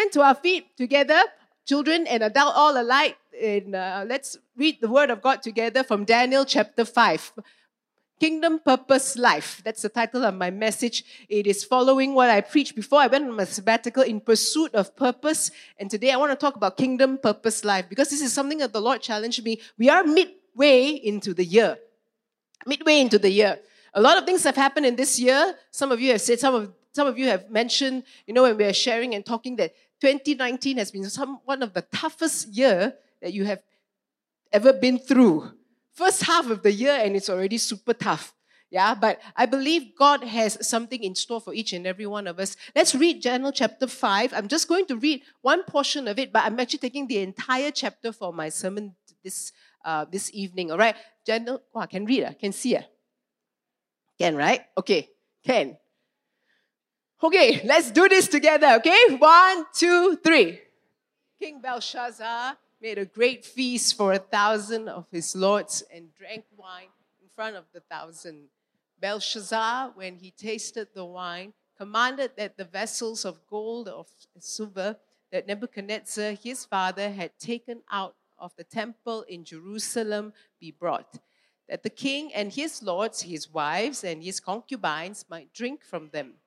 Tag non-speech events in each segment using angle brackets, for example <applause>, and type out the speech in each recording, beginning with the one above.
stand to our feet together, children and adult all alike, and uh, let's read the word of God together from Daniel chapter 5. Kingdom Purpose Life. That's the title of my message. It is following what I preached before I went on my sabbatical in pursuit of purpose. And today I want to talk about Kingdom Purpose Life because this is something that the Lord challenged me. We are midway into the year. Midway into the year. A lot of things have happened in this year. Some of you have said, some of, some of you have mentioned, you know, when we are sharing and talking that 2019 has been some, one of the toughest year that you have ever been through first half of the year and it's already super tough. Yeah, but I believe God has something in store for each and every one of us. Let's read Daniel chapter 5. I'm just going to read one portion of it, but I'm actually taking the entire chapter for my sermon this, uh, this evening. All right, oh, I can read, I can see. Uh. Can, right? Okay, can. Okay, let's do this together, okay? One, two, three. King Belshazzar made a great feast for a thousand of his lords and drank wine in front of the thousand. Belshazzar, when he tasted the wine, commanded that the vessels of gold or silver that Nebuchadnezzar, his father, had taken out of the temple in Jerusalem be brought, that the king and his lords, his wives, and his concubines might drink from them.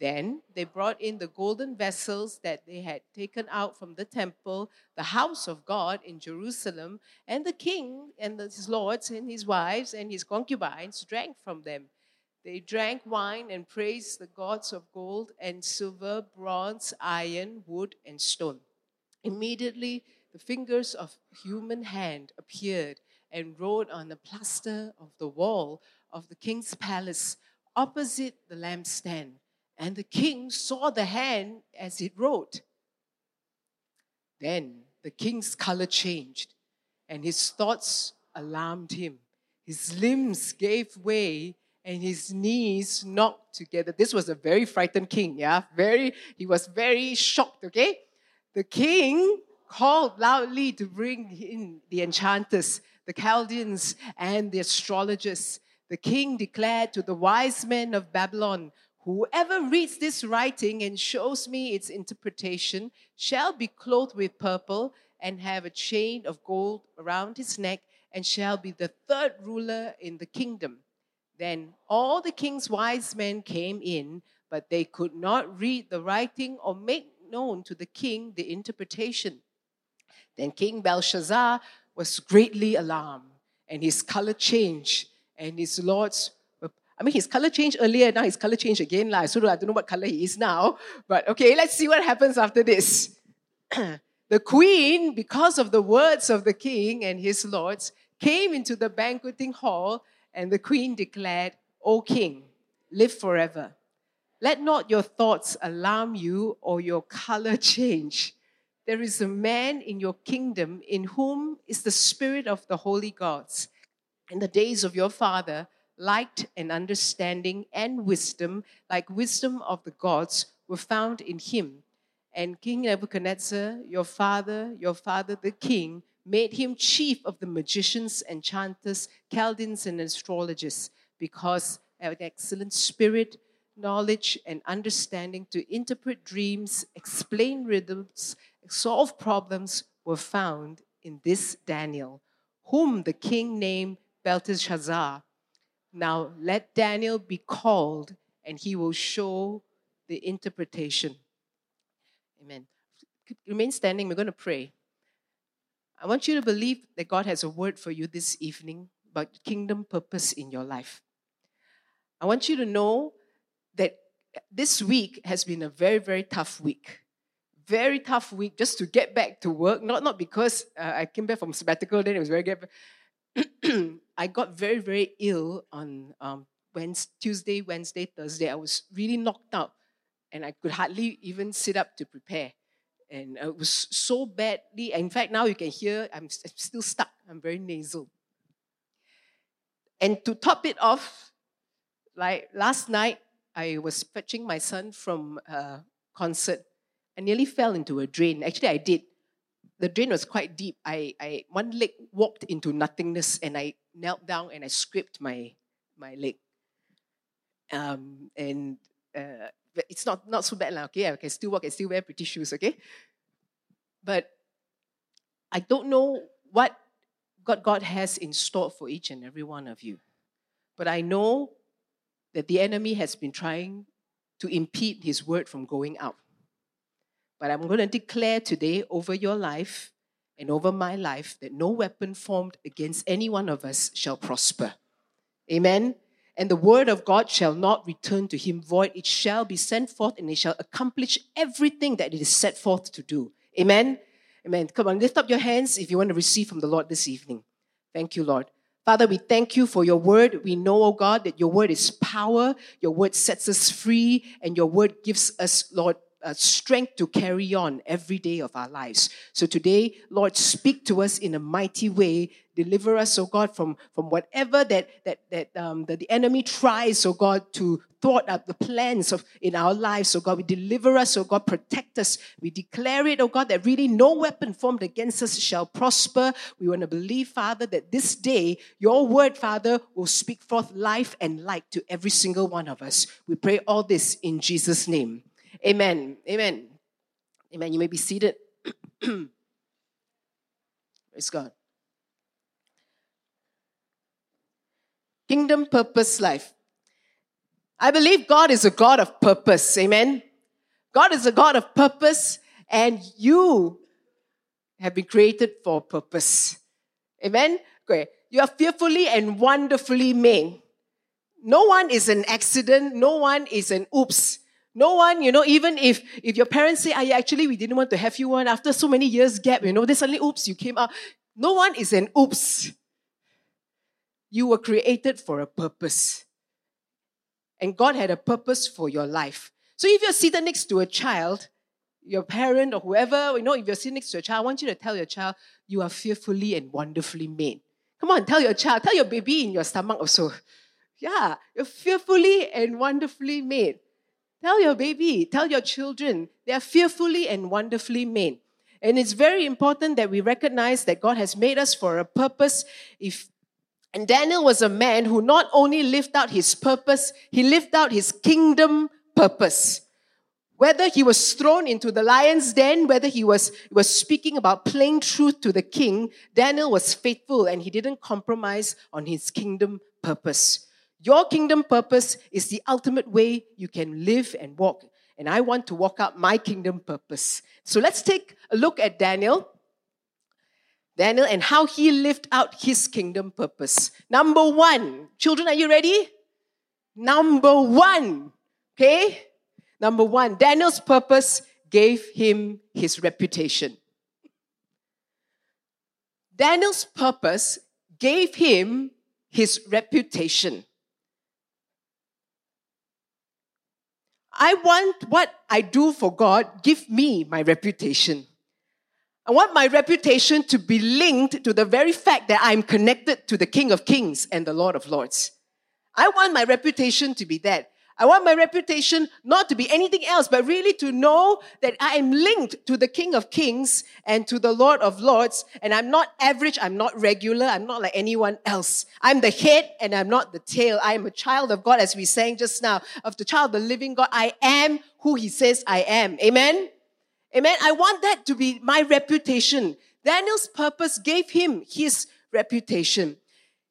Then they brought in the golden vessels that they had taken out from the temple, the house of God in Jerusalem, and the king and his lords and his wives and his concubines drank from them. They drank wine and praised the gods of gold and silver, bronze, iron, wood, and stone. Immediately, the fingers of human hand appeared and wrote on the plaster of the wall of the king's palace opposite the lampstand and the king saw the hand as it wrote. Then the king's color changed, and his thoughts alarmed him. His limbs gave way, and his knees knocked together. This was a very frightened king, yeah? Very, he was very shocked, okay? The king called loudly to bring in the enchanters, the Chaldeans, and the astrologers. The king declared to the wise men of Babylon, Whoever reads this writing and shows me its interpretation shall be clothed with purple and have a chain of gold around his neck and shall be the third ruler in the kingdom. Then all the king's wise men came in, but they could not read the writing or make known to the king the interpretation. Then King Belshazzar was greatly alarmed, and his color changed, and his lords I mean, his color changed earlier, now his color changed again. La. So I don't know what color he is now. But okay, let's see what happens after this. <clears throat> the queen, because of the words of the king and his lords, came into the banqueting hall, and the queen declared, O king, live forever. Let not your thoughts alarm you or your color change. There is a man in your kingdom in whom is the spirit of the holy gods. In the days of your father, light and understanding and wisdom, like wisdom of the gods, were found in him. And King Nebuchadnezzar, your father, your father the king, made him chief of the magicians, enchanters, Chaldeans, and astrologers, because an excellent spirit, knowledge, and understanding to interpret dreams, explain rhythms, solve problems were found in this Daniel, whom the king named Belteshazzar now let Daniel be called, and he will show the interpretation. Amen. Remain standing. We're going to pray. I want you to believe that God has a word for you this evening about kingdom purpose in your life. I want you to know that this week has been a very, very tough week. Very tough week just to get back to work. Not, not because uh, I came back from sabbatical, then it was very good. <clears throat> I got very, very ill on um, Wednesday, Tuesday, Wednesday, Thursday. I was really knocked out and I could hardly even sit up to prepare. And it was so badly. In fact, now you can hear I'm still stuck. I'm very nasal. And to top it off, like last night, I was fetching my son from a concert. I nearly fell into a drain. Actually, I did the drain was quite deep. I, I one leg walked into nothingness and I knelt down and I scraped my my leg. Um, and uh, it's not, not so bad now, okay? I can still walk I still wear pretty shoes, okay? But I don't know what God, God has in store for each and every one of you. But I know that the enemy has been trying to impede his word from going out. But I'm going to declare today over your life and over my life that no weapon formed against any one of us shall prosper. Amen. And the word of God shall not return to him void. It shall be sent forth and it shall accomplish everything that it is set forth to do. Amen. Amen. Come on, lift up your hands if you want to receive from the Lord this evening. Thank you, Lord. Father, we thank you for your word. We know, oh God, that your word is power. Your word sets us free, and your word gives us, Lord, uh, strength to carry on every day of our lives. So today, Lord, speak to us in a mighty way. Deliver us, oh God, from, from whatever that, that, that, um, that the enemy tries, oh God, to thwart up the plans of in our lives, oh God. We deliver us, oh God, protect us. We declare it, oh God, that really no weapon formed against us shall prosper. We want to believe, Father, that this day, your word, Father, will speak forth life and light to every single one of us. We pray all this in Jesus' name. Amen. Amen. Amen. You may be seated. <clears throat> Praise God. Kingdom purpose life. I believe God is a God of purpose. Amen. God is a God of purpose, and you have been created for purpose. Amen. Great. You are fearfully and wonderfully made. No one is an accident. No one is an oops. No one, you know, even if if your parents say, "I actually we didn't want to have you one," after so many years gap, you know, then suddenly, oops, you came out. No one is an oops. You were created for a purpose. And God had a purpose for your life. So if you're seated next to a child, your parent or whoever, you know, if you're sitting next to a child, I want you to tell your child, you are fearfully and wonderfully made. Come on, tell your child, tell your baby in your stomach also. Yeah, you're fearfully and wonderfully made. Tell your baby, tell your children, they are fearfully and wonderfully made. And it's very important that we recognize that God has made us for a purpose. If and Daniel was a man who not only lived out his purpose, he lived out his kingdom purpose. Whether he was thrown into the lion's den, whether he was, was speaking about plain truth to the king, Daniel was faithful and he didn't compromise on his kingdom purpose. Your kingdom purpose is the ultimate way you can live and walk. And I want to walk out my kingdom purpose. So let's take a look at Daniel. Daniel and how he lived out his kingdom purpose. Number one, children, are you ready? Number one, okay? Number one, Daniel's purpose gave him his reputation. Daniel's purpose gave him his reputation. I want what I do for God give me my reputation. I want my reputation to be linked to the very fact that I'm connected to the King of Kings and the Lord of Lords. I want my reputation to be that. I want my reputation not to be anything else, but really to know that I am linked to the King of Kings and to the Lord of Lords. And I'm not average. I'm not regular. I'm not like anyone else. I'm the head and I'm not the tail. I am a child of God, as we sang just now, of the child of the living God. I am who he says I am. Amen. Amen. I want that to be my reputation. Daniel's purpose gave him his reputation.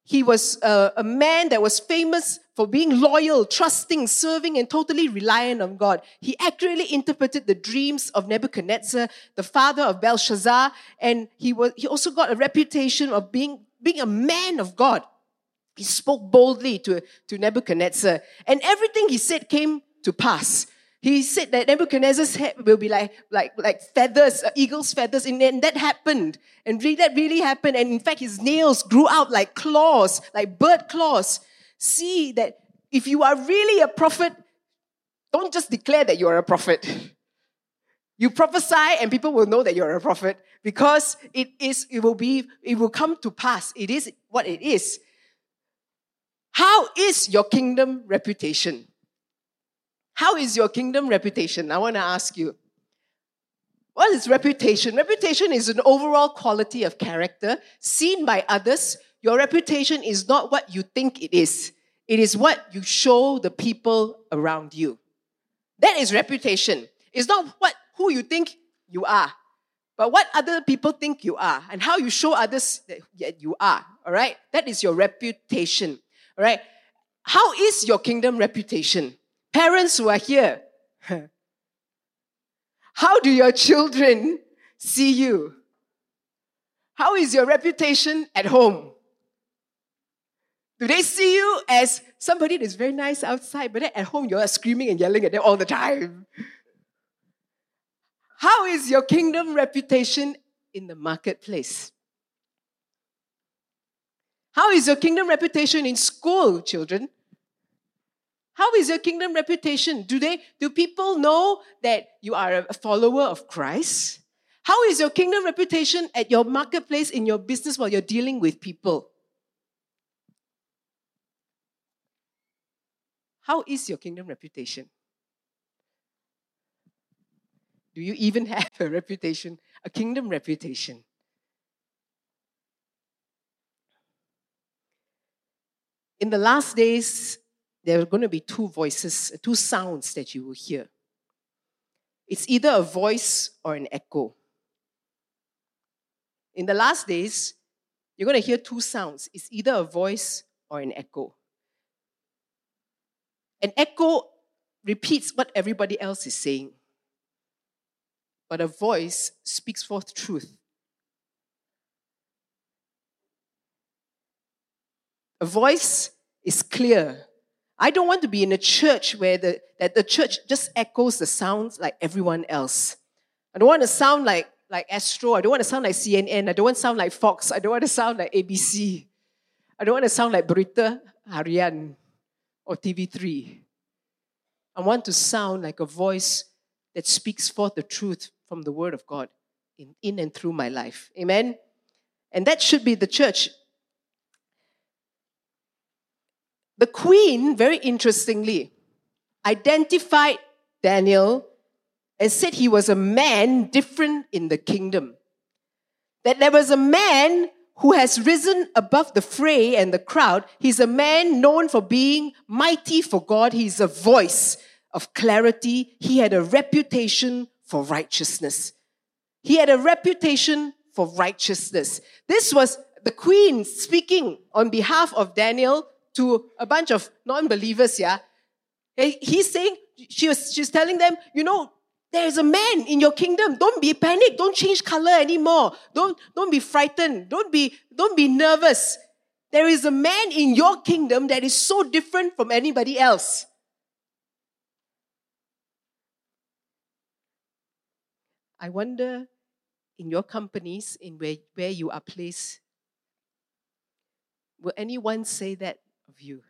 He was a, a man that was famous for being loyal, trusting, serving, and totally reliant on God. He accurately interpreted the dreams of Nebuchadnezzar, the father of Belshazzar, and he, was, he also got a reputation of being, being a man of God. He spoke boldly to, to Nebuchadnezzar, and everything he said came to pass. He said that Nebuchadnezzar's head will be like, like, like feathers, uh, eagle's feathers, and, and that happened. And really, that really happened. And in fact, his nails grew out like claws, like bird claws see that if you are really a prophet, don't just declare that you're a prophet. <laughs> You prophesy and people will know that you're a prophet because it is, it will be, it will come to pass. It is what it is. How is your kingdom reputation? How is your kingdom reputation? I want to ask you. What is reputation? Reputation is an overall quality of character seen by others your reputation is not what you think it is, it is what you show the people around you. That is reputation. It's not what who you think you are, but what other people think you are and how you show others that you are. All right? That is your reputation. All right? How is your kingdom reputation? Parents who are here, <laughs> how do your children see you? How is your reputation at home? Do they see you as somebody that's very nice outside, but at home you're screaming and yelling at them all the time? How is your kingdom reputation in the marketplace? How is your kingdom reputation in school, children? How is your kingdom reputation? Do they do people know that you are a follower of Christ? How is your kingdom reputation at your marketplace in your business while you're dealing with people? How is your kingdom reputation? Do you even <laughs> have a reputation, a kingdom reputation? In the last days, there are going to be two voices, two sounds that you will hear. It's either a voice or an echo. In the last days, you're going to hear two sounds. It's either a voice or an echo. An echo repeats what everybody else is saying, but a voice speaks forth truth. A voice is clear. I don't want to be in a church where the, that the church just echoes the sounds like everyone else. I don't want to sound like, like Astro. I don't want to sound like CNN. I don't want to sound like Fox. I don't want to sound like ABC. I don't want to sound like Berita Harian or TV3. I want to sound like a voice that speaks forth the truth from the Word of God in, in and through my life. Amen? And that should be the church The queen, very interestingly, identified Daniel and said he was a man different in the kingdom. That there was a man who has risen above the fray and the crowd. He's a man known for being mighty for God. He's a voice of clarity. He had a reputation for righteousness. He had a reputation for righteousness. This was the queen speaking on behalf of Daniel to a bunch of non-believers, yeah. He's saying, she was, she's telling them, you know, there's a man in your kingdom. Don't be panicked. Don't change color anymore. Don't, don't be frightened. Don't be, don't be nervous. There is a man in your kingdom that is so different from anybody else. I wonder in your companies, in where, where you are placed, will anyone say that of you.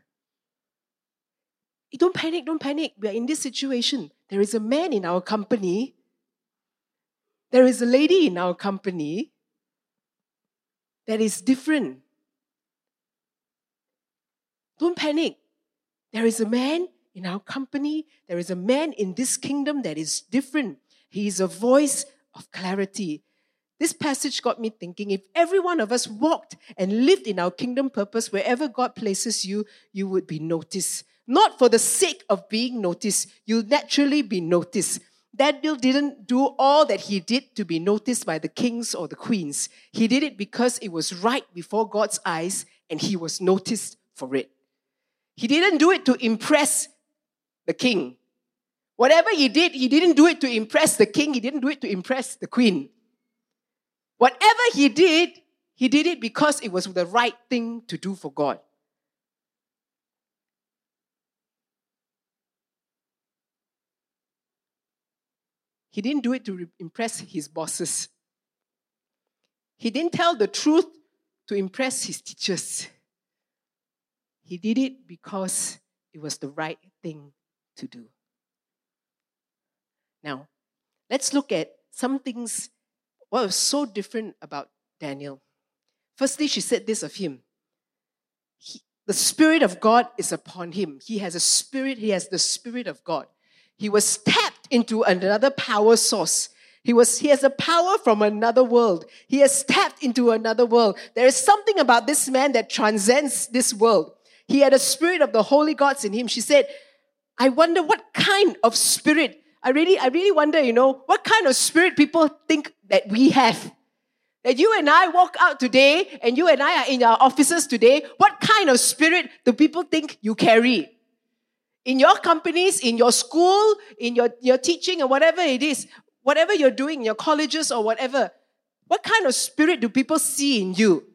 Don't panic, don't panic. We are in this situation. There is a man in our company. There is a lady in our company that is different. Don't panic. There is a man in our company. There is a man in this kingdom that is different. He is a voice of clarity. This passage got me thinking if every one of us walked and lived in our kingdom purpose, wherever God places you, you would be noticed. Not for the sake of being noticed, you'll naturally be noticed. Daniel didn't do all that he did to be noticed by the kings or the queens. He did it because it was right before God's eyes and he was noticed for it. He didn't do it to impress the king. Whatever he did, he didn't do it to impress the king, he didn't do it to impress the queen. Whatever he did, he did it because it was the right thing to do for God. He didn't do it to impress his bosses. He didn't tell the truth to impress his teachers. He did it because it was the right thing to do. Now, let's look at some things what was so different about Daniel? Firstly, she said this of him he, The Spirit of God is upon him. He has a spirit, he has the Spirit of God. He was tapped into another power source. He, was, he has a power from another world. He has tapped into another world. There is something about this man that transcends this world. He had a spirit of the holy gods in him. She said, I wonder what kind of spirit, I really, I really wonder, you know, what kind of spirit people think that we have. That you and I walk out today and you and I are in our offices today, what kind of spirit do people think you carry? In your companies, in your school, in your, your teaching or whatever it is, whatever you're doing in your colleges or whatever, what kind of spirit do people see in you?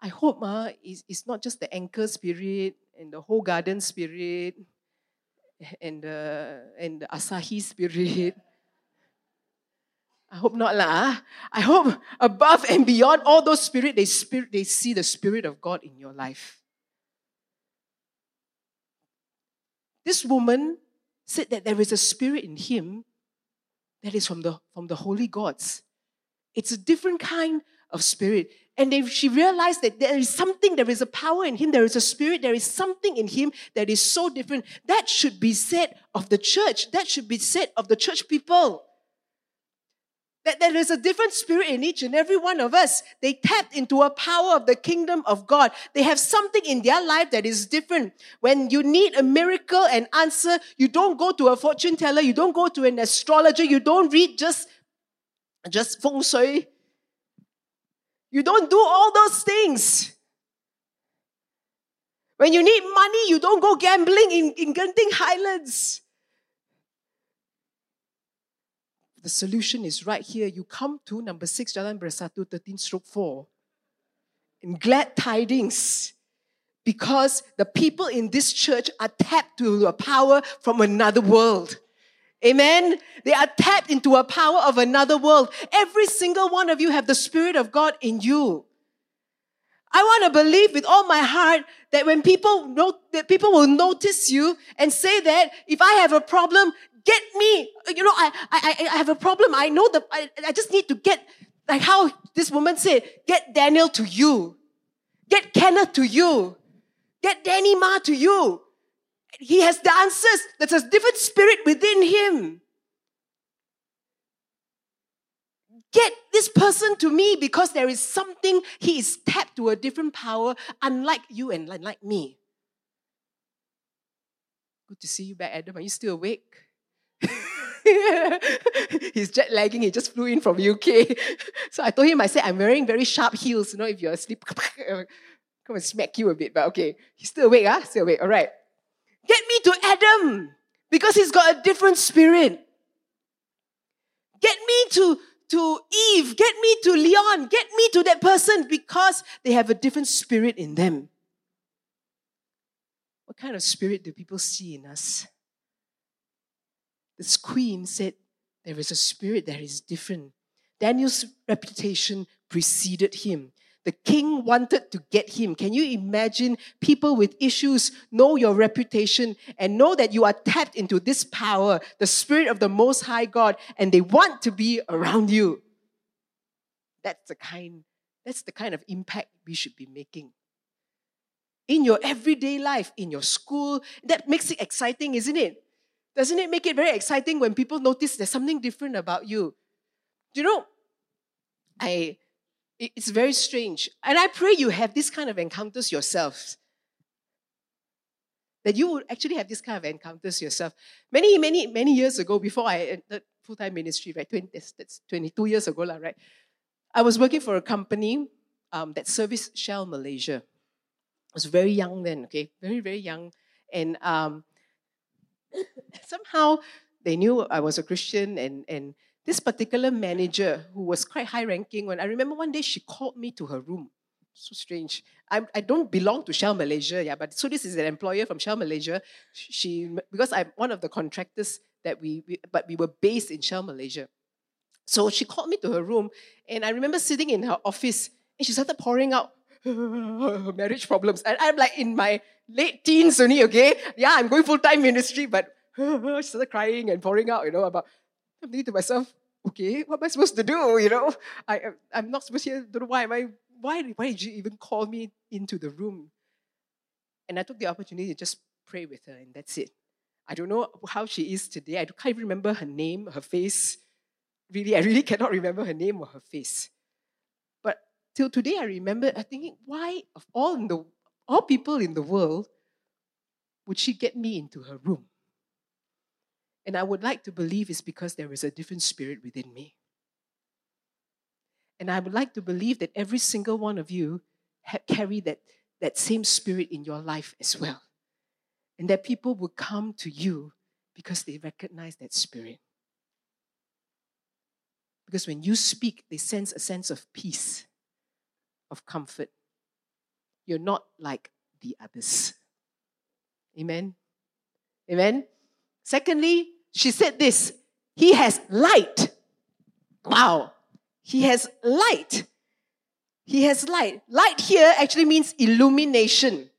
I hope uh, it's, it's not just the anchor spirit and the Hoegaarden spirit and the, and the Asahi spirit. I hope not lah. I hope above and beyond all those spirit, they spirit they see the spirit of God in your life. This woman said that there is a spirit in him that is from the from the holy gods. It's a different kind of spirit. And they, she realized that there is something, there is a power in him, there is a spirit, there is something in him that is so different. That should be said of the church. That should be said of the church people. That there is a different spirit in each and every one of us. They tapped into a power of the kingdom of God. They have something in their life that is different. When you need a miracle and answer, you don't go to a fortune teller, you don't go to an astrologer, you don't read just, just feng shui you don't do all those things. When you need money, you don't go gambling in, in Genting Highlands. The solution is right here. You come to number six, Jalan Bersatu, 13 stroke 4. In glad tidings. Because the people in this church are tapped to a power from another world. Amen. They are tapped into a power of another world. Every single one of you have the Spirit of God in you. I want to believe with all my heart that when people know, that people will notice you and say that if I have a problem, get me. You know, I, I, I have a problem. I know that I, I just need to get, like how this woman said, get Daniel to you. Get Kenneth to you. Get Danny Ma to you. He has the answers. There's a different spirit within him. Get this person to me because there is something, he is tapped to a different power, unlike you and unlike me. Good to see you back, Adam. Are you still awake? <laughs> He's jet lagging. He just flew in from UK. <laughs> So I told him, I said, I'm wearing very sharp heels. You know, if you're asleep, <laughs> come and smack you a bit. But okay, he's still awake, huh? Still awake. All right. Get me to Adam because he's got a different spirit. Get me to, to Eve. Get me to Leon. Get me to that person because they have a different spirit in them. What kind of spirit do people see in us? This queen said, There is a spirit that is different. Daniel's reputation preceded him. The king wanted to get him. Can you imagine people with issues know your reputation and know that you are tapped into this power, the spirit of the most high God, and they want to be around you? That's the kind, that's the kind of impact we should be making. In your everyday life, in your school, that makes it exciting, isn't it? Doesn't it make it very exciting when people notice there's something different about you? You know, I it's very strange. And I pray you have this kind of encounters yourselves. That you would actually have this kind of encounters yourself. Many, many, many years ago, before I entered full time ministry, right? 20, that's 22 years ago, right? I was working for a company um, that serviced Shell Malaysia. I was very young then, okay? Very, very young. And um, somehow they knew I was a Christian and, and this particular manager who was quite high ranking when I remember one day she called me to her room. So strange. I, I don't belong to Shell Malaysia, yeah, but so this is an employer from Shell Malaysia. She because I'm one of the contractors that we, we but we were based in Shell Malaysia. So she called me to her room, and I remember sitting in her office, and she started pouring out <laughs> marriage problems. And I'm like in my late teens only, okay? Yeah, I'm going full-time ministry, but <laughs> she started crying and pouring out, you know, about I'm thinking to myself, okay, what am I supposed to do? You know, I, I'm not supposed to, don't know why am I, why, why did you even call me into the room? And I took the opportunity to just pray with her, and that's it. I don't know how she is today. I can't even remember her name, her face. Really, I really <laughs> cannot remember her name or her face. Till today, I remember I thinking, why of all in the all people in the world would she get me into her room? And I would like to believe it's because there is a different spirit within me. And I would like to believe that every single one of you ha- carry that, that same spirit in your life as well. And that people will come to you because they recognize that spirit. Because when you speak, they sense a sense of peace, of comfort. You're not like the others. <laughs> Amen. Amen. Secondly, she said this He has light. Wow. He has light. He has light. Light here actually means illumination.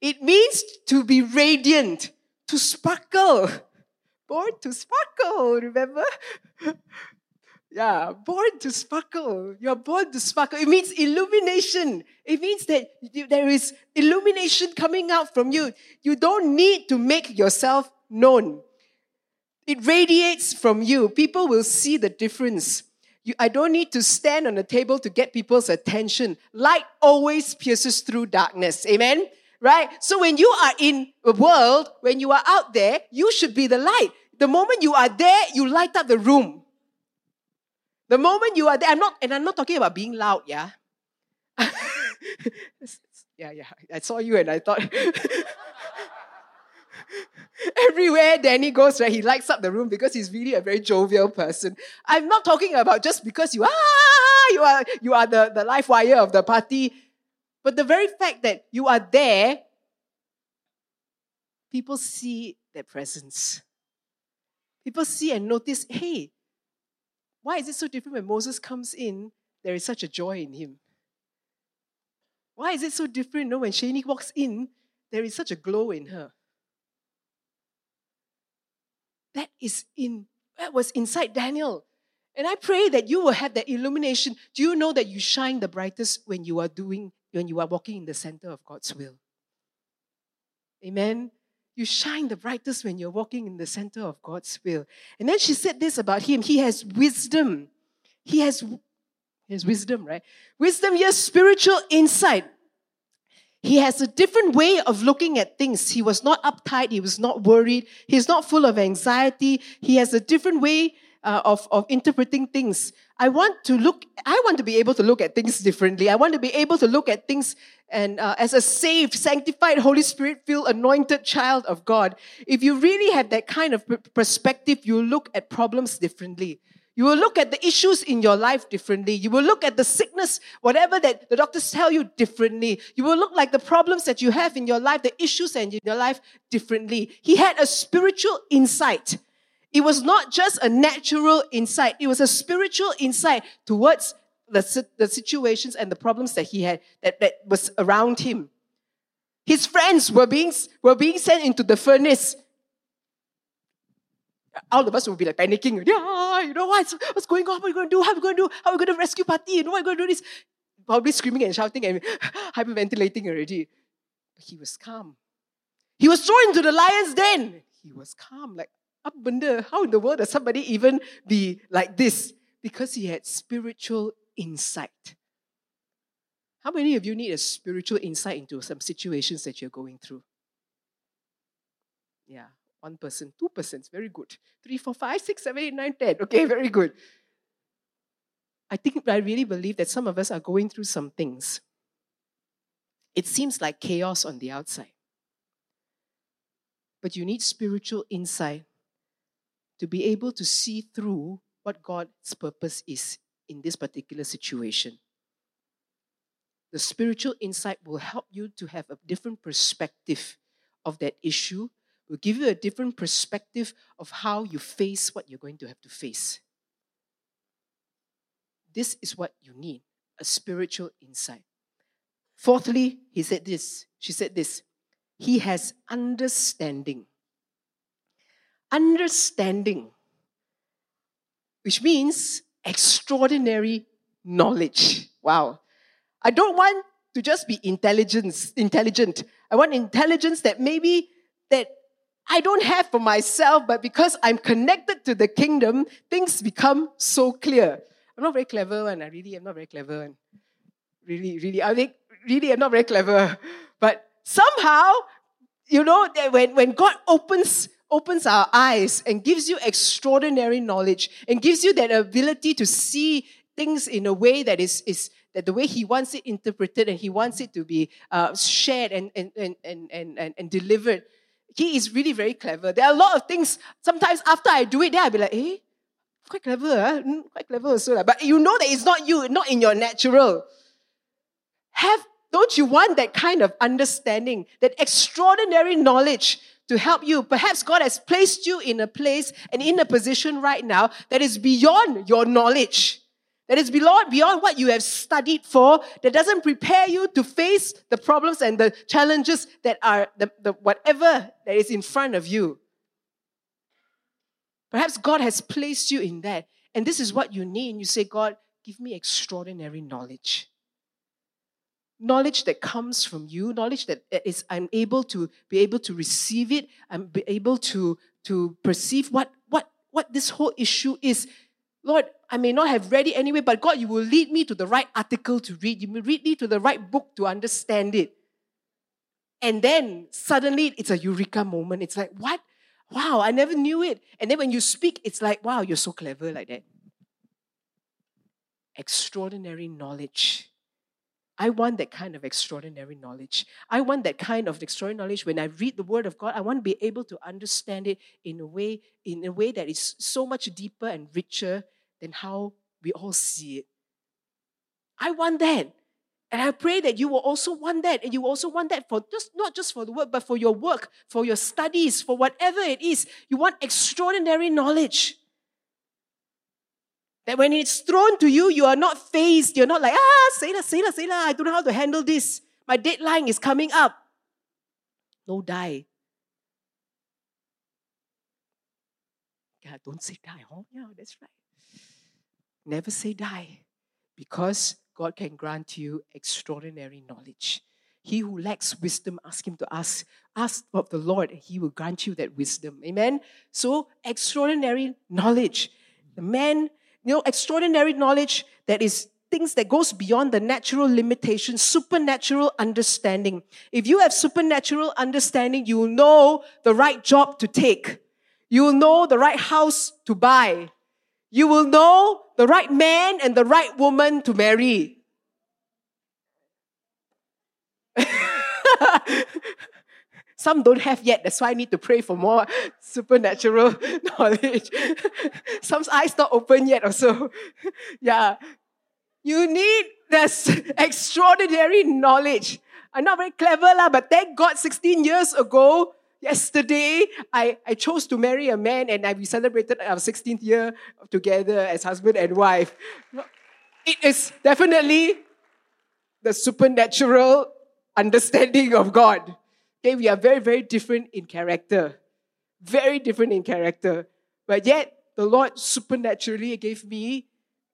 It means to be radiant, to sparkle. <laughs> Born to sparkle, remember? <laughs> yeah, born to sparkle. You're born to sparkle. It means illumination. It means that there is illumination coming out from you. You don't need to make yourself known. It radiates from you. People will see the difference. You, I don't need to stand on a table to get people's attention. Light always pierces through darkness. Amen? Right? So when you are in the world, when you are out there, you should be the light. The moment you are there, you light up the room. The moment you are there, I'm not, and I'm not talking about being loud, yeah? <laughs> yeah, yeah. I saw you and I thought, <laughs> Everywhere Danny goes, right, he lights up the room because he's really a very jovial person. I'm not talking about just because you are you are you are the, the life wire of the party, but the very fact that you are there, people see their presence. People see and notice, hey, why is it so different when Moses comes in? There is such a joy in him. Why is it so different you know, when Shani walks in? There is such a glow in her. That is in that was inside Daniel. And I pray that you will have that illumination. Do you know that you shine the brightest when you are doing, when you are walking in the center of God's will? Amen. You shine the brightest when you're walking in the center of God's will. And then she said this about him. He has wisdom. He has, he has wisdom, right? Wisdom, yes, spiritual insight. He has a different way of looking at things. He was not uptight. He was not worried. He's not full of anxiety. He has a different way uh, of, of interpreting things. I want to look, I want to be able to look at things differently. I want to be able to look at things and uh, as a saved, sanctified, Holy Spirit filled, anointed child of God. If you really have that kind of perspective, you look at problems differently. You will look at the issues in your life differently. You will look at the sickness, whatever that the doctors tell you differently. You will look like the problems that you have in your life, the issues in your life differently. He had a spiritual insight. It was not just a natural insight. It was a spiritual insight towards the, the situations and the problems that he had, that, that was around him. His friends were being, were being sent into the furnace all of us would be like panicking. Yeah, you know what's, what's going on? What are we going to do? How are we going to do? How are we going to rescue party? You know what are going to do this? Probably screaming and shouting and <laughs> hyperventilating already. But he was calm. He was thrown into the lion's den. He was calm. Like, how in the world does somebody even be like this? Because he had spiritual insight. How many of you need a spiritual insight into some situations that you're going through? Yeah, one person, two persons, very good. Three, four, five, six, seven, eight, nine, ten. Okay, <laughs> very good. I think I really believe that some of us are going through some things. It seems like chaos on the outside. But you need spiritual insight to be able to see through what God's purpose is in this particular situation. The spiritual insight will help you to have a different perspective of that issue will give you a different perspective of how you face what you're going to have to face. This is what you need a spiritual insight. Fourthly, he said this, she said this, he has understanding. Understanding, which means extraordinary knowledge. Wow. I don't want to just be intelligence, intelligent. I want intelligence that maybe that I don't have for myself, but because I'm connected to the kingdom, things become so clear. I'm not very clever, and I really am not very clever, and really, really, I think really I'm not very clever. But somehow, you know, when, when God opens opens our eyes and gives you extraordinary knowledge and gives you that ability to see things in a way that is, is that the way he wants it interpreted and he wants it to be uh, shared and, and, and, and, and, and delivered. He is really very clever. There are a lot of things, sometimes after I do it, then I'll be like, eh, quite clever, huh? Mm, quite clever also. But you know that it's not you, not in your natural. Have, don't you want that kind of understanding, that extraordinary knowledge to help you. Perhaps God has placed you in a place and in a position right now that is beyond your knowledge. That is beyond, beyond what you have studied for, that doesn't prepare you to face the problems and the challenges that are the, the whatever that is in front of you. Perhaps God has placed you in that. And this is what you need. You say, God, give me extraordinary knowledge knowledge that comes from you, knowledge that is I'm able to be able to receive it, I'm be able to to perceive what what what this whole issue is. Lord, I may not have read it anyway, but God, you will lead me to the right article to read. You will lead me to the right book to understand it. And then suddenly it's a eureka moment. It's like, what? Wow, I never knew it. And then when you speak, it's like, wow, you're so clever like that. Extraordinary knowledge I want that kind of extraordinary knowledge. I want that kind of extraordinary knowledge when I read the Word of God. I want to be able to understand it in a way, in a way that is so much deeper and richer than how we all see it. I want that. And I pray that you will also want that. And you also want that for just not just for the work, but for your work, for your studies, for whatever it is. You want extraordinary knowledge. That when it's thrown to you, you are not phased. You're not like, ah, say la, say la, say la, I don't know how to handle this. My deadline is coming up. No, die. Yeah, don't say die. Oh, yeah, that's right. Never say die because God can grant you extraordinary knowledge. He who lacks wisdom, ask him to ask. Ask of the Lord, and he will grant you that wisdom. Amen. So, extraordinary knowledge. The man you know, extraordinary knowledge that is things that goes beyond the natural limitations, supernatural understanding. If you have supernatural understanding, you will know the right job to take. You will know the right house to buy. You will know the right man and the right woman to marry. <laughs> Some don't have yet. That's why I need to pray for more <laughs> supernatural <laughs> knowledge. <laughs> Some eyes not open yet also. yeah. You need this extraordinary knowledge. I'm not very clever, lah, but thank God 16 years ago, yesterday, I, I chose to marry a man and I, we celebrated our 16th year together as husband and wife. It is definitely the supernatural understanding of God. Okay, we are very, very different in character. Very different in character. But yet, the Lord supernaturally gave me,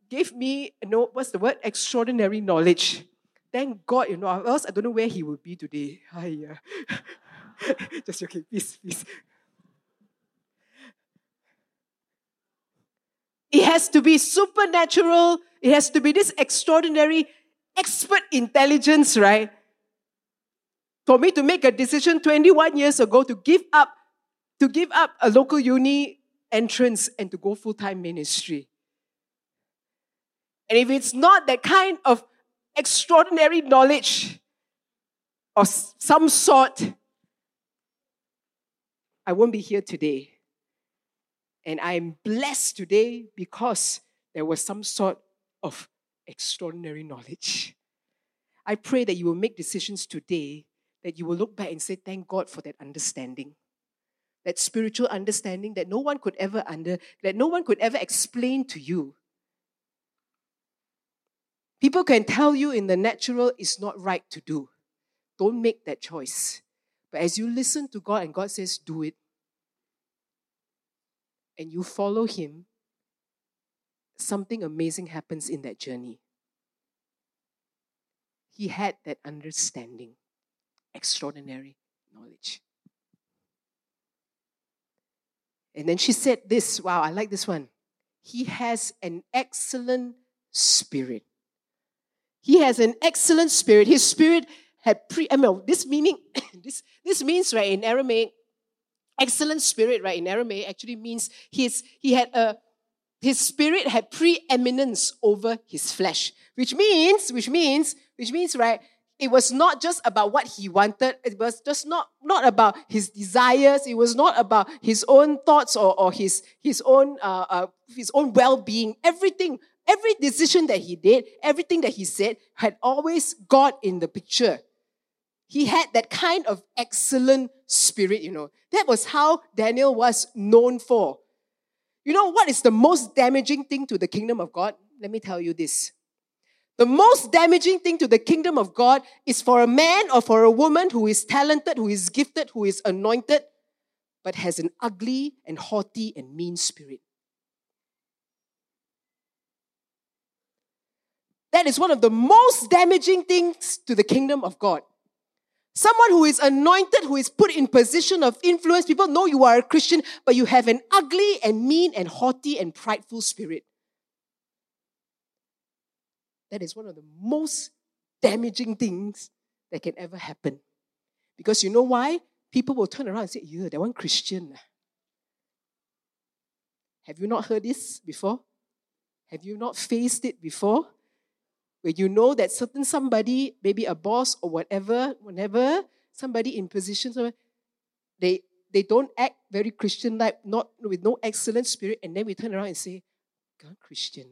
gave me, you know, what's the word? Extraordinary knowledge. Thank God, you know, else I don't know where he would be today. Hiya. <laughs> Just okay, please, please. It has to be supernatural. It has to be this extraordinary expert intelligence, right? For me to make a decision 21 years ago to give up to give up a local uni entrance and to go full-time ministry. And if it's not that kind of extraordinary knowledge of some sort, I won't be here today. And I'm blessed today because there was some sort of extraordinary knowledge. I pray that you will make decisions today that you will look back and say, Thank God for that understanding. That spiritual understanding that no one could ever under, that no one could ever explain to you. People can tell you in the natural it's not right to do. Don't make that choice. But as you listen to God and God says, do it, and you follow Him, something amazing happens in that journey. He had that understanding extraordinary knowledge. And then she said this wow, I like this one. He has an excellent spirit. He has an excellent spirit. His spirit had pre, I mean, this meaning, <coughs> this, this means, right, in Aramaic, excellent spirit, right, in Aramaic actually means his, he had a, his spirit had preeminence over his flesh, which means, which means, which means, right, it was not just about what he wanted. It was just not, not about his desires. It was not about his own thoughts or, or his, his own, uh, uh, his own well-being. Everything, every decision that he did, everything that he said had always God in the picture. He had that kind of excellent spirit, you know. That was how Daniel was known for. You know what is the most damaging thing to the kingdom of God? Let me tell you this. The most damaging thing to the kingdom of God is for a man or for a woman who is talented, who is gifted, who is anointed, but has an ugly and haughty and mean spirit. That is one of the most damaging things to the kingdom of God. Someone who is anointed, who is put in position of influence. People know you are a Christian, but you have an ugly and mean and haughty and prideful spirit. That is one of the most damaging things that can ever happen. Because you know why? People will turn around and say, Yeah, that one Christian. Have you not heard this before? Have you not faced it before? Where you know that certain somebody, maybe a boss or whatever, whenever somebody in positions, they they don't act very Christian like, not with no excellent spirit, and then we turn around and say, God, Christian.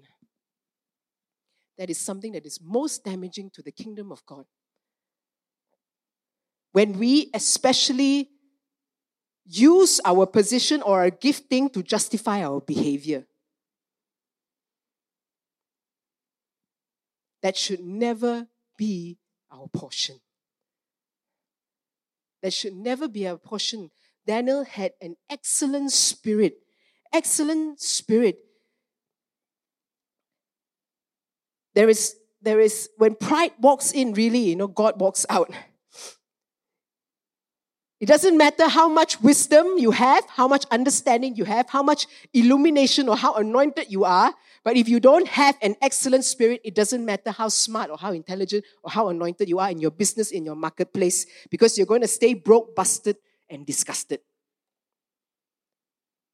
That is something that is most damaging to the kingdom of God. When we especially use our position or our gifting to justify our behavior. That should never be our portion. That should never be our portion. Daniel had an excellent spirit. Excellent spirit There is, there is, when pride walks in, really, you know, God walks out. It doesn't matter how much wisdom you have, how much understanding you have, how much illumination or how anointed you are. But if you don't have an excellent spirit, it doesn't matter how smart or how intelligent or how anointed you are in your business, in your marketplace, because you're going to stay broke, busted, and disgusted.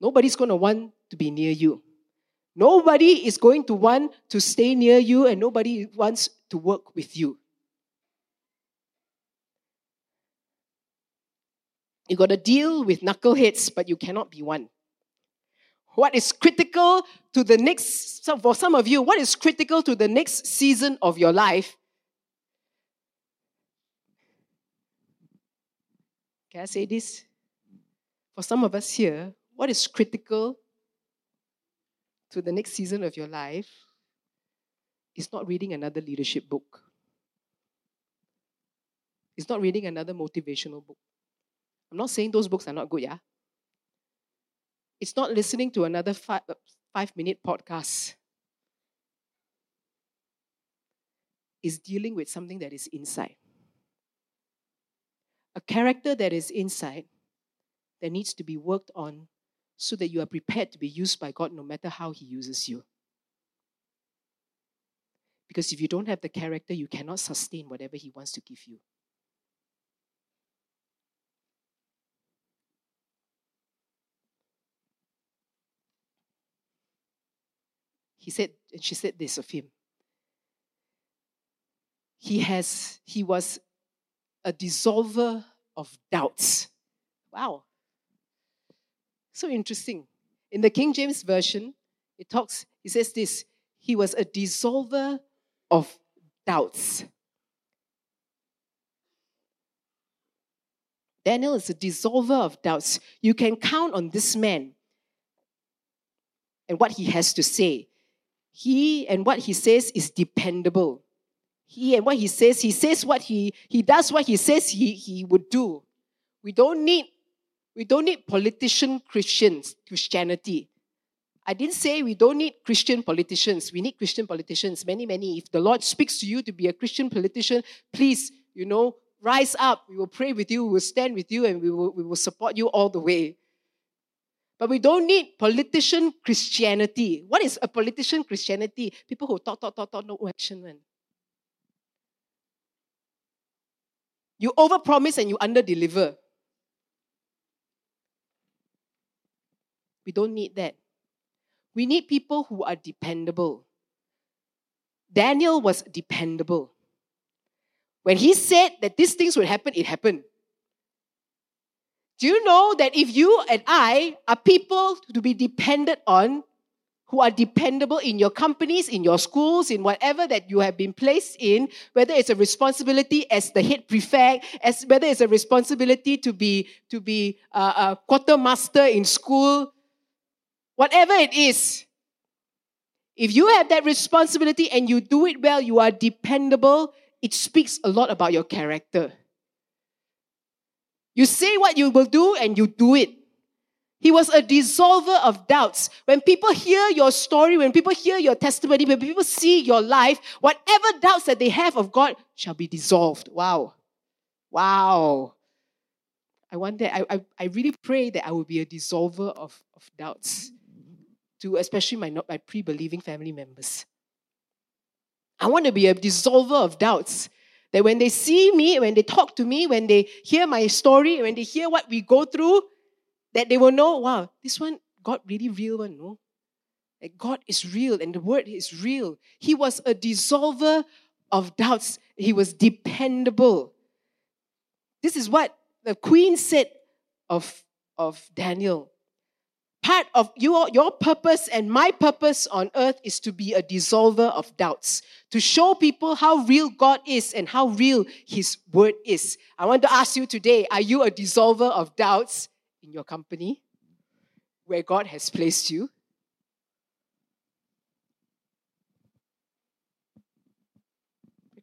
Nobody's going to want to be near you. Nobody is going to want to stay near you, and nobody wants to work with you. You got to deal with knuckleheads, but you cannot be one. What is critical to the next, for some of you, what is critical to the next season of your life? Can I say this? For some of us here, what is critical to the next season of your life is not reading another leadership book. It's not reading another motivational book. I'm not saying those books are not good, yeah? It's not listening to another five, uh, five minute podcast. It's dealing with something that is inside. A character that is inside that needs to be worked on so that you are prepared to be used by God no matter how He uses you. Because if you don't have the character, you cannot sustain whatever He wants to give you. He said, and she said this of him. He has, he was a dissolver of doubts. Wow. So interesting. In the King James Version, it talks, he says this He was a dissolver of doubts. Daniel is a dissolver of doubts. You can count on this man and what he has to say. He and what he says is dependable. He and what he says, he says what he he does what he says he, he would do. We don't need we don't need politician Christians, Christianity. I didn't say we don't need Christian politicians. We need Christian politicians, many, many. If the Lord speaks to you to be a Christian politician, please, you know, rise up. We will pray with you, we will stand with you, and we will, we will support you all the way. But we don't need politician Christianity. What is a politician Christianity? People who talk, talk, talk, talk, no action, man. You overpromise and you underdeliver. We don't need that. We need people who are dependable. Daniel was dependable. When he said that these things would happen, it happened. Do you know that if you and I are people to be depended on, who are dependable in your companies, in your schools, in whatever that you have been placed in, whether it's a responsibility as the head prefect, as whether it's a responsibility to be to be a quartermaster in school, whatever it is. If you have that responsibility and you do it well, you are dependable. It speaks a lot about your character. You say what you will do and you do it. He was a dissolver of doubts. When people hear your story, when people hear your testimony, when people see your life, whatever doubts that they have of God shall be dissolved. Wow. Wow. I want that. I, I, I really pray that I will be a dissolver of, of doubts to especially my, my pre believing family members. I want to be a dissolver of doubts. That when they see me, when they talk to me, when they hear my story, when they hear what we go through, that they will know, wow, this one, God really real one, no? That God is real and the word is real. He was a dissolver of doubts. He was dependable. This is what the queen said of, of Daniel part of your, your purpose and my purpose on earth is to be a dissolver of doubts, to show people how real God is and how real His word is. I want to ask you today are you a dissolver of doubts in your company where God has placed you?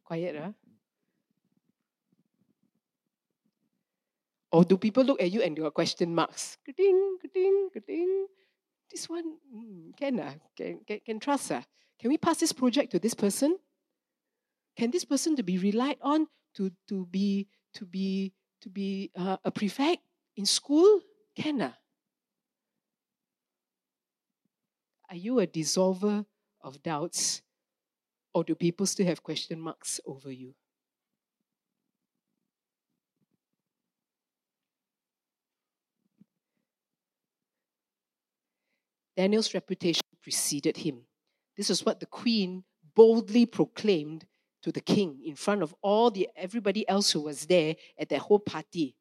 Quiet, huh? Or do people look at you and there are question marks? Ka-ding, ka-ding, ka-ding. This one, mm, can, uh, can, can, can trust. Uh. Can we pass this project to this person? Can this person to be relied on to, to be, to be, to be uh, a prefect in school? Can uh. Are you a dissolver of doubts? Or do people still have question marks over you? Daniel's reputation preceded him. This is what the queen boldly proclaimed to the king in front of all the everybody else who was there at that whole party.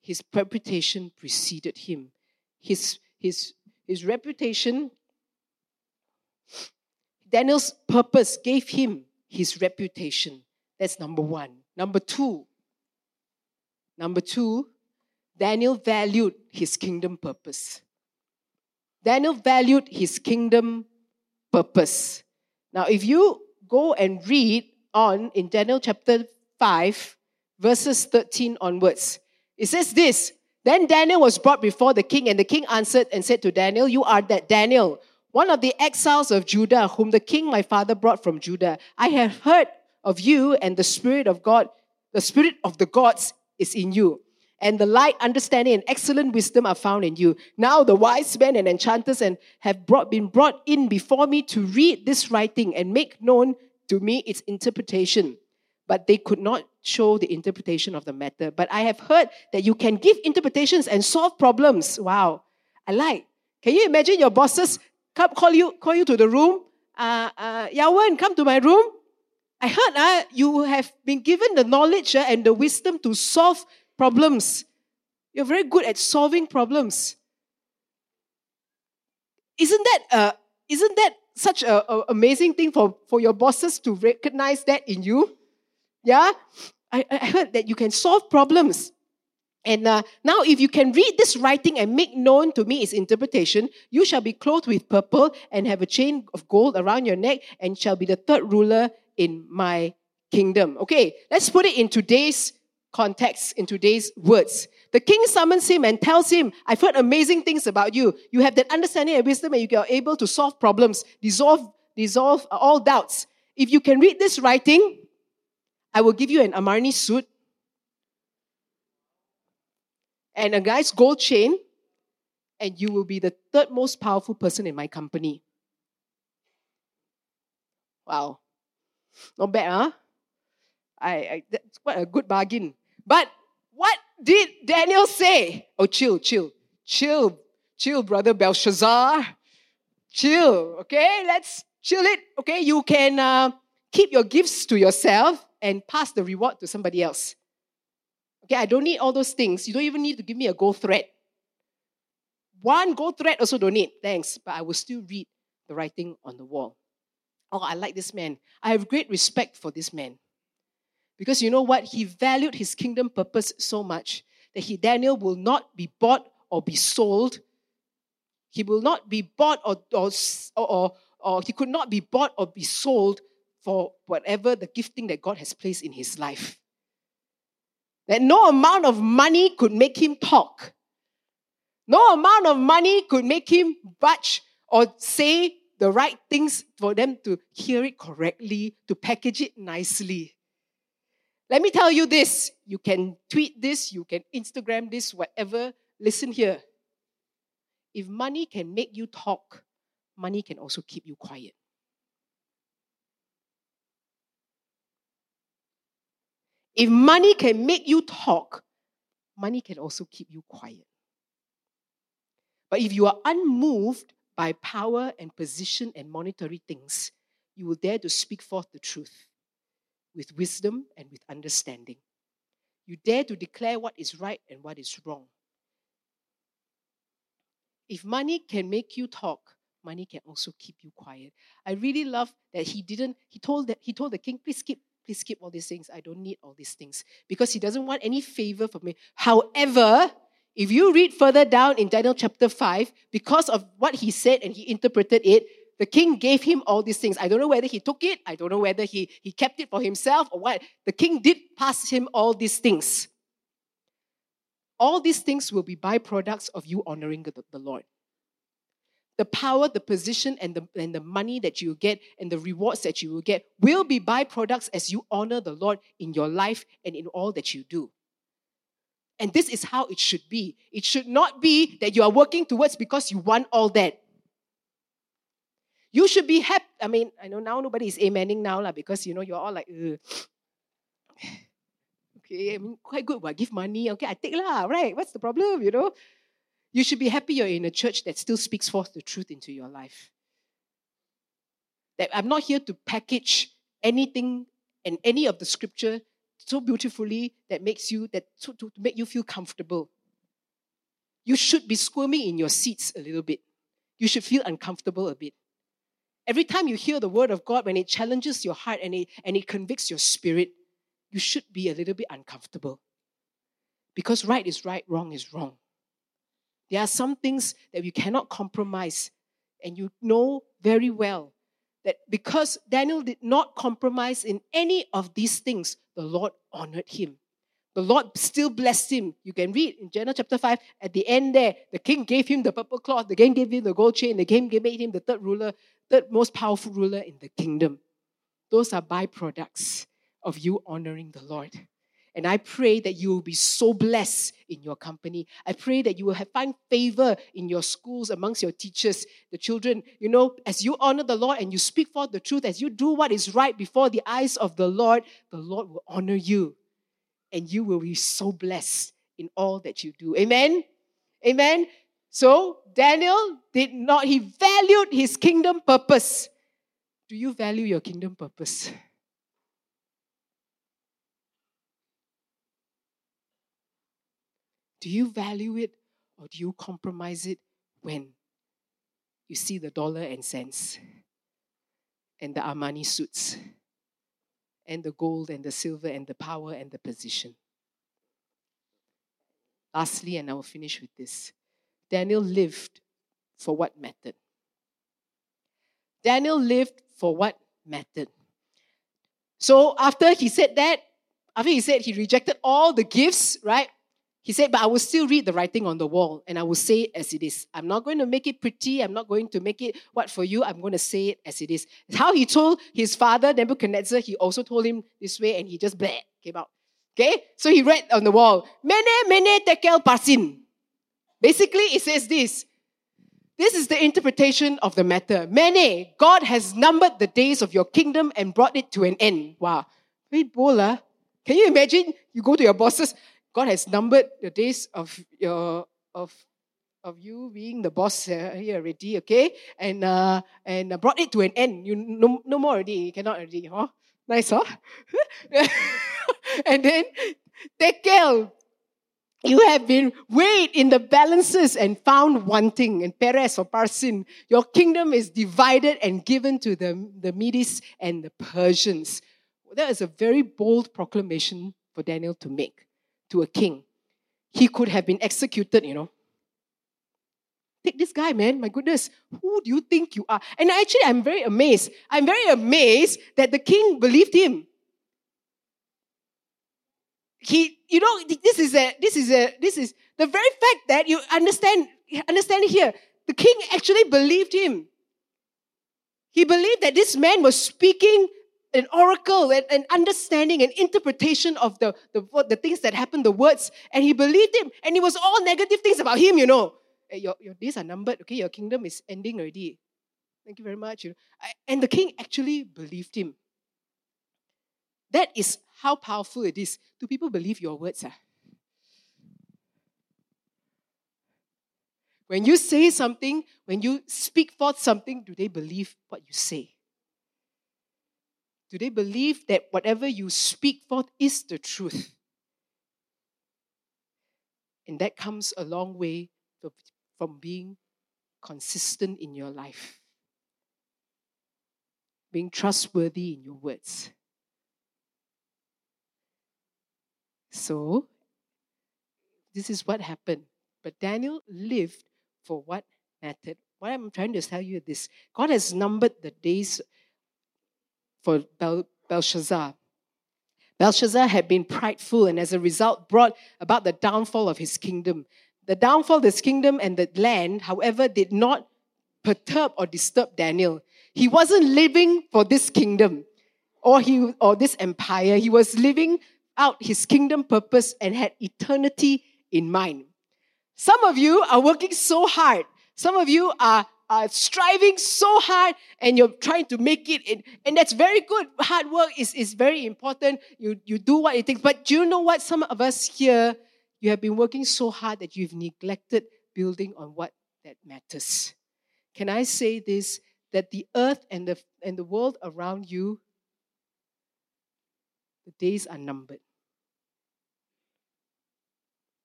His reputation preceded him. His, his, his reputation, Daniel's purpose gave him his reputation. That's number one. Number two, number two, Daniel valued his kingdom purpose. Daniel valued his kingdom purpose. Now, if you go and read on in Daniel chapter 5, verses 13 onwards, it says this Then Daniel was brought before the king, and the king answered and said to Daniel, You are that Daniel, one of the exiles of Judah, whom the king my father brought from Judah. I have heard of you, and the Spirit of God, the Spirit of the gods is in you and the light understanding and excellent wisdom are found in you. Now the wise men and enchanters and have brought, been brought in before me to read this writing and make known to me its interpretation. But they could not show the interpretation of the matter. But I have heard that you can give interpretations and solve problems. Wow. I like. Can you imagine your bosses come call you, call you to the room? Uh, uh, Yawen, come to my room. I heard uh, you have been given the knowledge uh, and the wisdom to solve problems. You're very good at solving problems. Isn't that uh, isn't that such an amazing thing for, for your bosses to recognize that in you? Yeah? I, I heard that you can solve problems. And uh, now, if you can read this writing and make known to me its interpretation, you shall be clothed with purple and have a chain of gold around your neck and shall be the third ruler in my kingdom. Okay, let's put it in today's context in today's words. The king summons him and tells him, I've heard amazing things about you. You have that understanding and wisdom and you are able to solve problems, dissolve, dissolve all doubts. If you can read this writing, I will give you an Armani suit and a guy's gold chain, and you will be the third most powerful person in my company. Wow. Not bad, huh? I, I that's quite a good bargain. But what did Daniel say? Oh, chill, chill, chill, chill, brother Belshazzar. Chill, okay? Let's chill it, okay? You can uh, keep your gifts to yourself and pass the reward to somebody else. Okay, I don't need all those things. You don't even need to give me a gold thread. One gold thread also don't need, thanks, but I will still read the writing on the wall. Oh, I like this man. I have great respect for this man. Because you know what? He valued his kingdom purpose so much that he, Daniel, will not be bought or be sold. He will not be bought or, or, or, or he could not be bought or be sold for whatever the gifting that God has placed in his life. That no amount of money could make him talk. No amount of money could make him budge or say the right things for them to hear it correctly, to package it nicely. Let me tell you this you can tweet this, you can Instagram this, whatever. Listen here. If money can make you talk, money can also keep you quiet. If money can make you talk, money can also keep you quiet. But if you are unmoved by power and position and monetary things, you will dare to speak forth the truth with wisdom and with understanding. You dare to declare what is right and what is wrong. If money can make you talk, money can also keep you quiet. I really love that he didn't, he told that he told the king, please keep, please keep all these things. I don't need all these things. Because he doesn't want any favor from me. However, if you read further down in Daniel chapter 5, because of what he said and he interpreted it, the king gave him all these things. I don't know whether he took it, I don't know whether he, he kept it for himself or what. The king did pass him all these things. All these things will be byproducts of you honoring the, the Lord. The power, the position, and the, and the money that you get and the rewards that you will get will be byproducts as you honor the Lord in your life and in all that you do. And this is how it should be. It should not be that you are working towards because you want all that. You should be happy. I mean, I know now nobody is amening now lah, because you know you're all like, Ugh. <sighs> okay, I mean, quite good. Well, give money. Okay, I take lah, right? What's the problem? You know, you should be happy you're in a church that still speaks forth the truth into your life. That I'm not here to package anything and any of the scripture so beautifully that makes you that to, to make you feel comfortable. You should be squirming in your seats a little bit. You should feel uncomfortable a bit. Every time you hear the word of God, when it challenges your heart and it, and it convicts your spirit, you should be a little bit uncomfortable. Because right is right, wrong is wrong. There are some things that you cannot compromise, and you know very well that because Daniel did not compromise in any of these things, the Lord honored him. The Lord still blessed him. You can read in Daniel chapter 5, at the end there, the king gave him the purple cloth, the king gave him the gold chain, the king made him the third ruler, third most powerful ruler in the kingdom. Those are byproducts of you honoring the Lord. And I pray that you will be so blessed in your company. I pray that you will have, find favor in your schools, amongst your teachers, the children. You know, as you honor the Lord and you speak forth the truth, as you do what is right before the eyes of the Lord, the Lord will honor you. And you will be so blessed in all that you do. Amen? Amen? So, Daniel did not, he valued his kingdom purpose. Do you value your kingdom purpose? Do you value it or do you compromise it when you see the dollar and cents and the Armani suits and the gold and the silver and the power and the position? Lastly, and I will finish with this Daniel lived for what mattered. Daniel lived for what mattered. So after he said that, after he said he rejected all the gifts, right? He said, But I will still read the writing on the wall and I will say it as it is. I'm not going to make it pretty. I'm not going to make it what for you. I'm going to say it as it is. How he told his father, Nebuchadnezzar, he also told him this way and he just bleh, came out. Okay? So he read on the wall, Mene, mene, tekel, parsin. Basically, it says this. This is the interpretation of the matter. Mene, God has numbered the days of your kingdom and brought it to an end. Wow. Bold, huh? Can you imagine? You go to your bosses, God has numbered the days of your of of you being the boss uh, here already, okay? And uh, and brought it to an end. You no, no more already. You cannot already, huh? Nice, huh? <laughs> and then Tekel, you have been weighed in the balances and found wanting. And Peres or Parsin, your kingdom is divided and given to the, the Medes and the Persians. That is a very bold proclamation for Daniel to make to a king. He could have been executed, you know. Take this guy, man. My goodness. Who do you think you are? And actually, I'm very amazed. I'm very amazed that the king believed him he, you know, this is a, this is a, this is the very fact that you understand, understand here, the king actually believed him. He believed that this man was speaking an oracle and an understanding and interpretation of the, the, the things that happened, the words, and he believed him. And it was all negative things about him, you know. Your, your days are numbered, okay? Your kingdom is ending already. Thank you very much. And the king actually believed him. That is how powerful it is. Do people believe your words? Ah? When you say something, when you speak forth something, do they believe what you say? Do they believe that whatever you speak forth is the truth? And that comes a long way from being consistent in your life, being trustworthy in your words. So, this is what happened. But Daniel lived for what mattered. What I'm trying to tell you is this God has numbered the days for Bel- Belshazzar. Belshazzar had been prideful and as a result brought about the downfall of his kingdom. The downfall of his kingdom and the land, however, did not perturb or disturb Daniel. He wasn't living for this kingdom or, he, or this empire. He was living out his kingdom purpose and had eternity in mind. Some of you are working so hard. Some of you are, are striving so hard and you're trying to make it. And that's very good. Hard work is, is very important. You, you do what it takes. But do you know what? Some of us here, you have been working so hard that you've neglected building on what that matters. Can I say this? That the earth and the, and the world around you the days are numbered.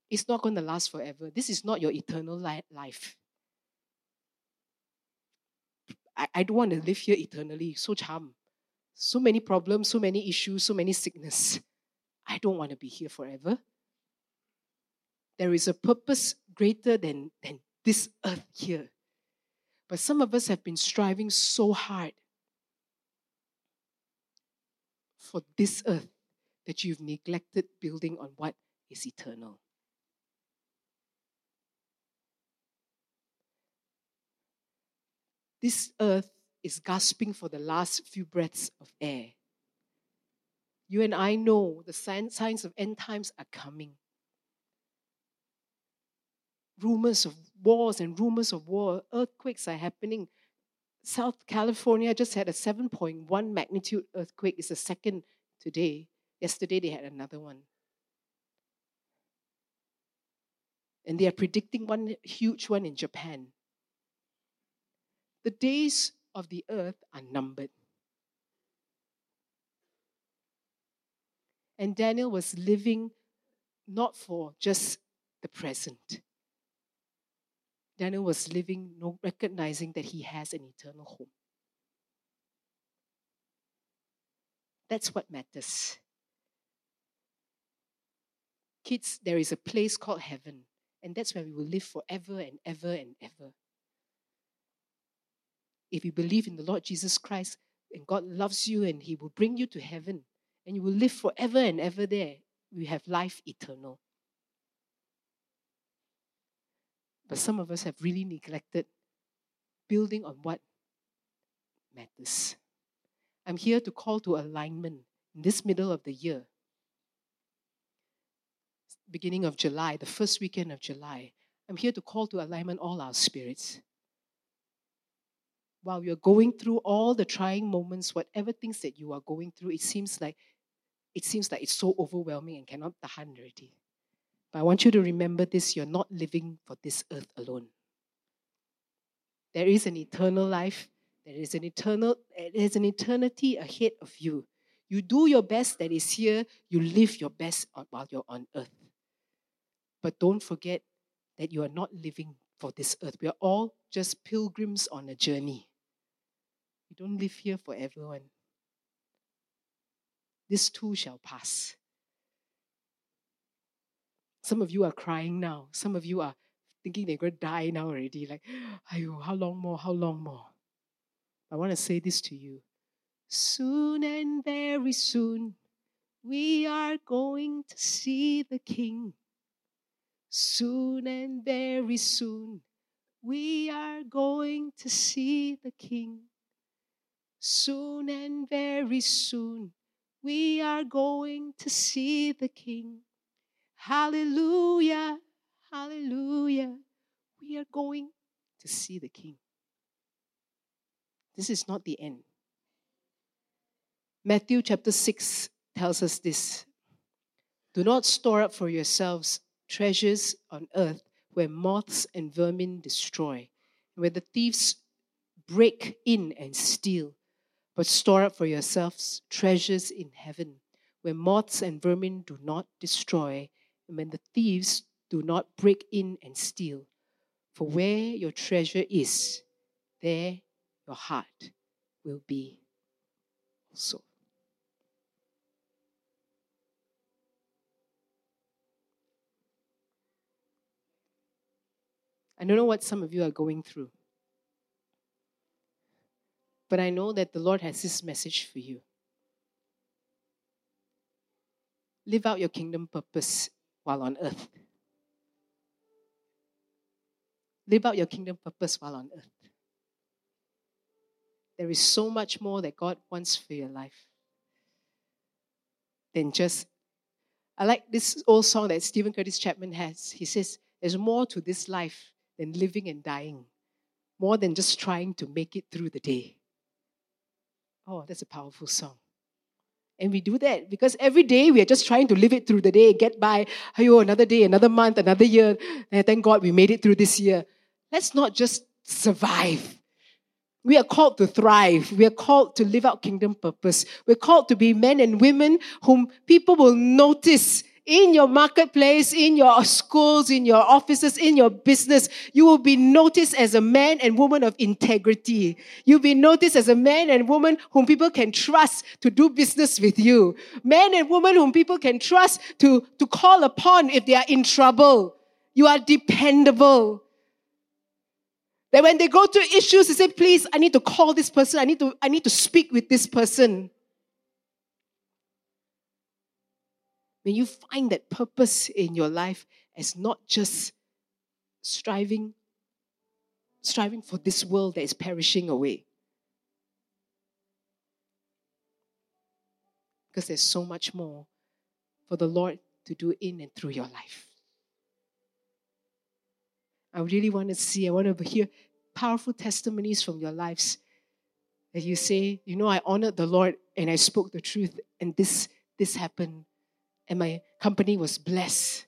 It's not going to last forever. This is not your eternal life. I, I don't want to live here eternally. So charm. So many problems, so many issues, so many sickness. I don't want to be here forever. There is a purpose greater than, than this earth here. But some of us have been striving so hard for this earth that you've neglected building on what is eternal. This earth is gasping for the last few breaths of air. You and I know the signs of end times are coming. Rumors of wars and rumors of war, earthquakes are happening. South California just had a 7.1 magnitude earthquake. It's the second today. Yesterday they had another one. And they are predicting one huge one in Japan. The days of the earth are numbered. And Daniel was living not for just the present. Daniel was living, recognizing that he has an eternal home. That's what matters. Kids, there is a place called heaven, and that's where we will live forever and ever and ever. If you believe in the Lord Jesus Christ, and God loves you, and He will bring you to heaven, and you will live forever and ever there, we have life eternal. But some of us have really neglected building on what matters. I'm here to call to alignment in this middle of the year beginning of July, the first weekend of July, I'm here to call to alignment all our spirits. While you're going through all the trying moments, whatever things that you are going through, it seems like it seems like it's so overwhelming and cannot tahan already. But I want you to remember this you're not living for this earth alone. There is an eternal life. There is an eternal there is an eternity ahead of you. You do your best that is here, you live your best while you're on earth. But don't forget that you are not living for this earth. We are all just pilgrims on a journey. We don't live here for everyone. This too shall pass. Some of you are crying now. Some of you are thinking they're going to die now already. Like, <gasps> Ayo, how long more? How long more? I want to say this to you. Soon and very soon, we are going to see the King. Soon and very soon, we are going to see the King. Soon and very soon, we are going to see the King. Hallelujah, hallelujah. We are going to see the King. This is not the end. Matthew chapter 6 tells us this Do not store up for yourselves treasures on earth where moths and vermin destroy, where the thieves break in and steal. But store up for yourselves treasures in heaven, where moths and vermin do not destroy, and when the thieves do not break in and steal. For where your treasure is, there your heart will be also. I don't know what some of you are going through. But I know that the Lord has this message for you. Live out your kingdom purpose while on earth. Live out your kingdom purpose while on earth. There is so much more that God wants for your life than just. I like this old song that Steven Curtis Chapman has. He says, There's more to this life than living and dying, more than just trying to make it through the day. Oh, that's a powerful song. And we do that because every day we are just trying to live it through the day, get by. Oh, another day, another month, another year. And thank God we made it through this year. Let's not just survive. We are called to thrive. We are called to live out kingdom purpose. We're called to be men and women whom people will notice in your marketplace, in your schools, in your offices, in your business, you will be noticed as a man and woman of integrity. You'll be noticed as a man and woman whom people can trust to do business with you. Men and women whom people can trust to, to call upon if they are in trouble. You are dependable. That when they go through issues, they say, please, I need to call this person. I need to, I need to speak with this person. May you find that purpose in your life as not just striving striving for this world that is perishing away. Because there's so much more for the Lord to do in and through your life. I really want to see, I want to hear powerful testimonies from your lives that you say, you know, I honored the Lord and I spoke the truth, and this this happened and my company was blessed.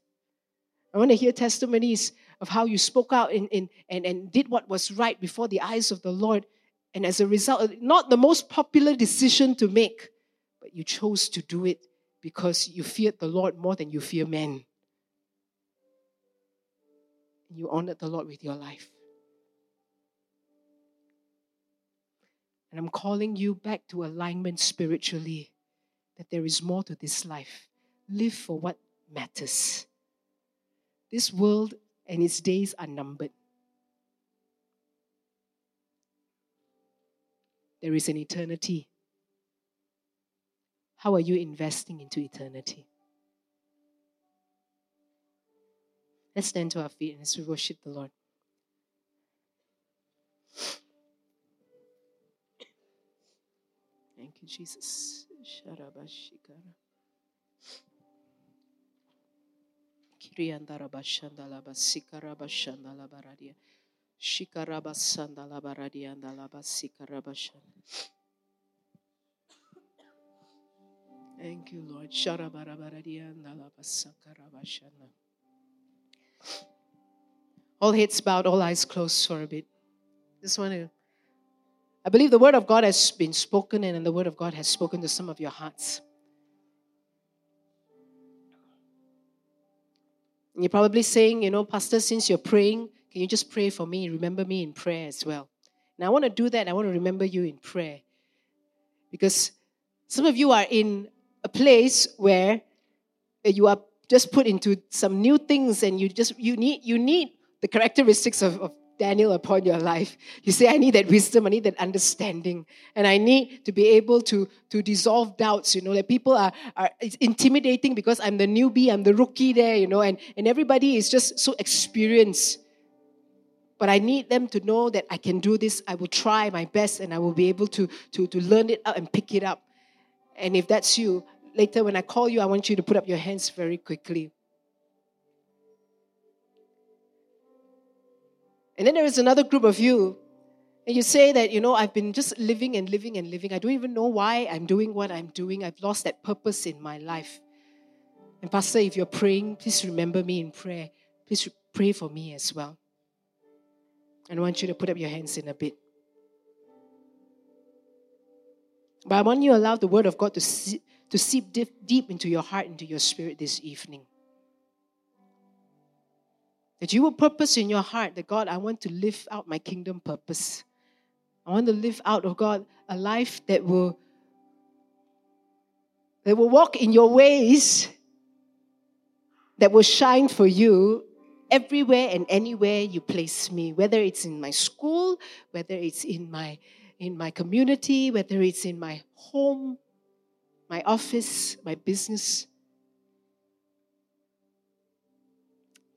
I want to hear testimonies of how you spoke out in, in, and, and did what was right before the eyes of the Lord. And as a result, not the most popular decision to make, but you chose to do it because you feared the Lord more than you fear men. You honored the Lord with your life. And I'm calling you back to alignment spiritually, that there is more to this life live for what matters. This world and its days are numbered. There is an eternity. How are you investing into eternity? Let's stand to our feet and let's worship the Lord. Thank you, Jesus. Kiriandara Thank you, Lord. Sharabara Baradia and Alabasakara All heads bowed, all eyes closed for a bit. Just want to. I believe the word of God has been spoken and the word of God has spoken to some of your hearts. You're probably saying, you know, Pastor, since you're praying, can you just pray for me? Remember me in prayer as well. And I want to do that. I want to remember you in prayer. Because some of you are in a place where you are just put into some new things and you just you need you need the characteristics of, of Daniel upon your life. You say, I need that wisdom, I need that understanding, and I need to be able to, to dissolve doubts. You know, that people are, are it's intimidating because I'm the newbie, I'm the rookie there, you know, and, and everybody is just so experienced. But I need them to know that I can do this, I will try my best, and I will be able to, to, to learn it up and pick it up. And if that's you, later when I call you, I want you to put up your hands very quickly. And then there is another group of you, and you say that, you know, I've been just living and living and living. I don't even know why I'm doing what I'm doing. I've lost that purpose in my life. And, Pastor, if you're praying, please remember me in prayer. Please pray for me as well. And I want you to put up your hands in a bit. But I want you to allow the word of God to, to seep deep, deep into your heart, into your spirit this evening. That you will purpose in your heart that God, I want to live out my kingdom purpose. I want to live out of oh God a life that will that will walk in your ways, that will shine for you everywhere and anywhere you place me, whether it's in my school, whether it's in my in my community, whether it's in my home, my office, my business.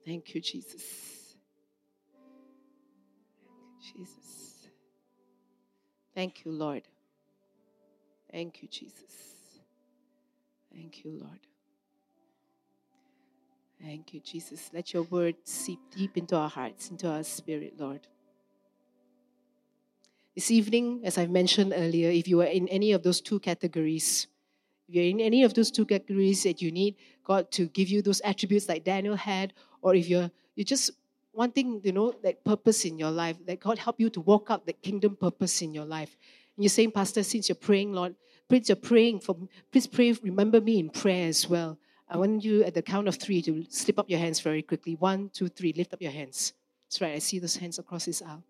Thank you, Jesus. Jesus. Thank you, Lord. Thank you, Jesus. Thank you, Lord. Thank you, Jesus. Let your word seep deep into our hearts, into our spirit, Lord. This evening, as I mentioned earlier, if you are in any of those two categories, if you're in any of those two categories that you need God to give you those attributes like Daniel had, or if you're you just wanting, you know, that purpose in your life, that God help you to walk out the kingdom purpose in your life. And you're saying, Pastor, since you're praying, Lord, please you're praying for please pray, remember me in prayer as well. I want you at the count of three to slip up your hands very quickly. One, two, three. Lift up your hands. That's right. I see those hands across this aisle.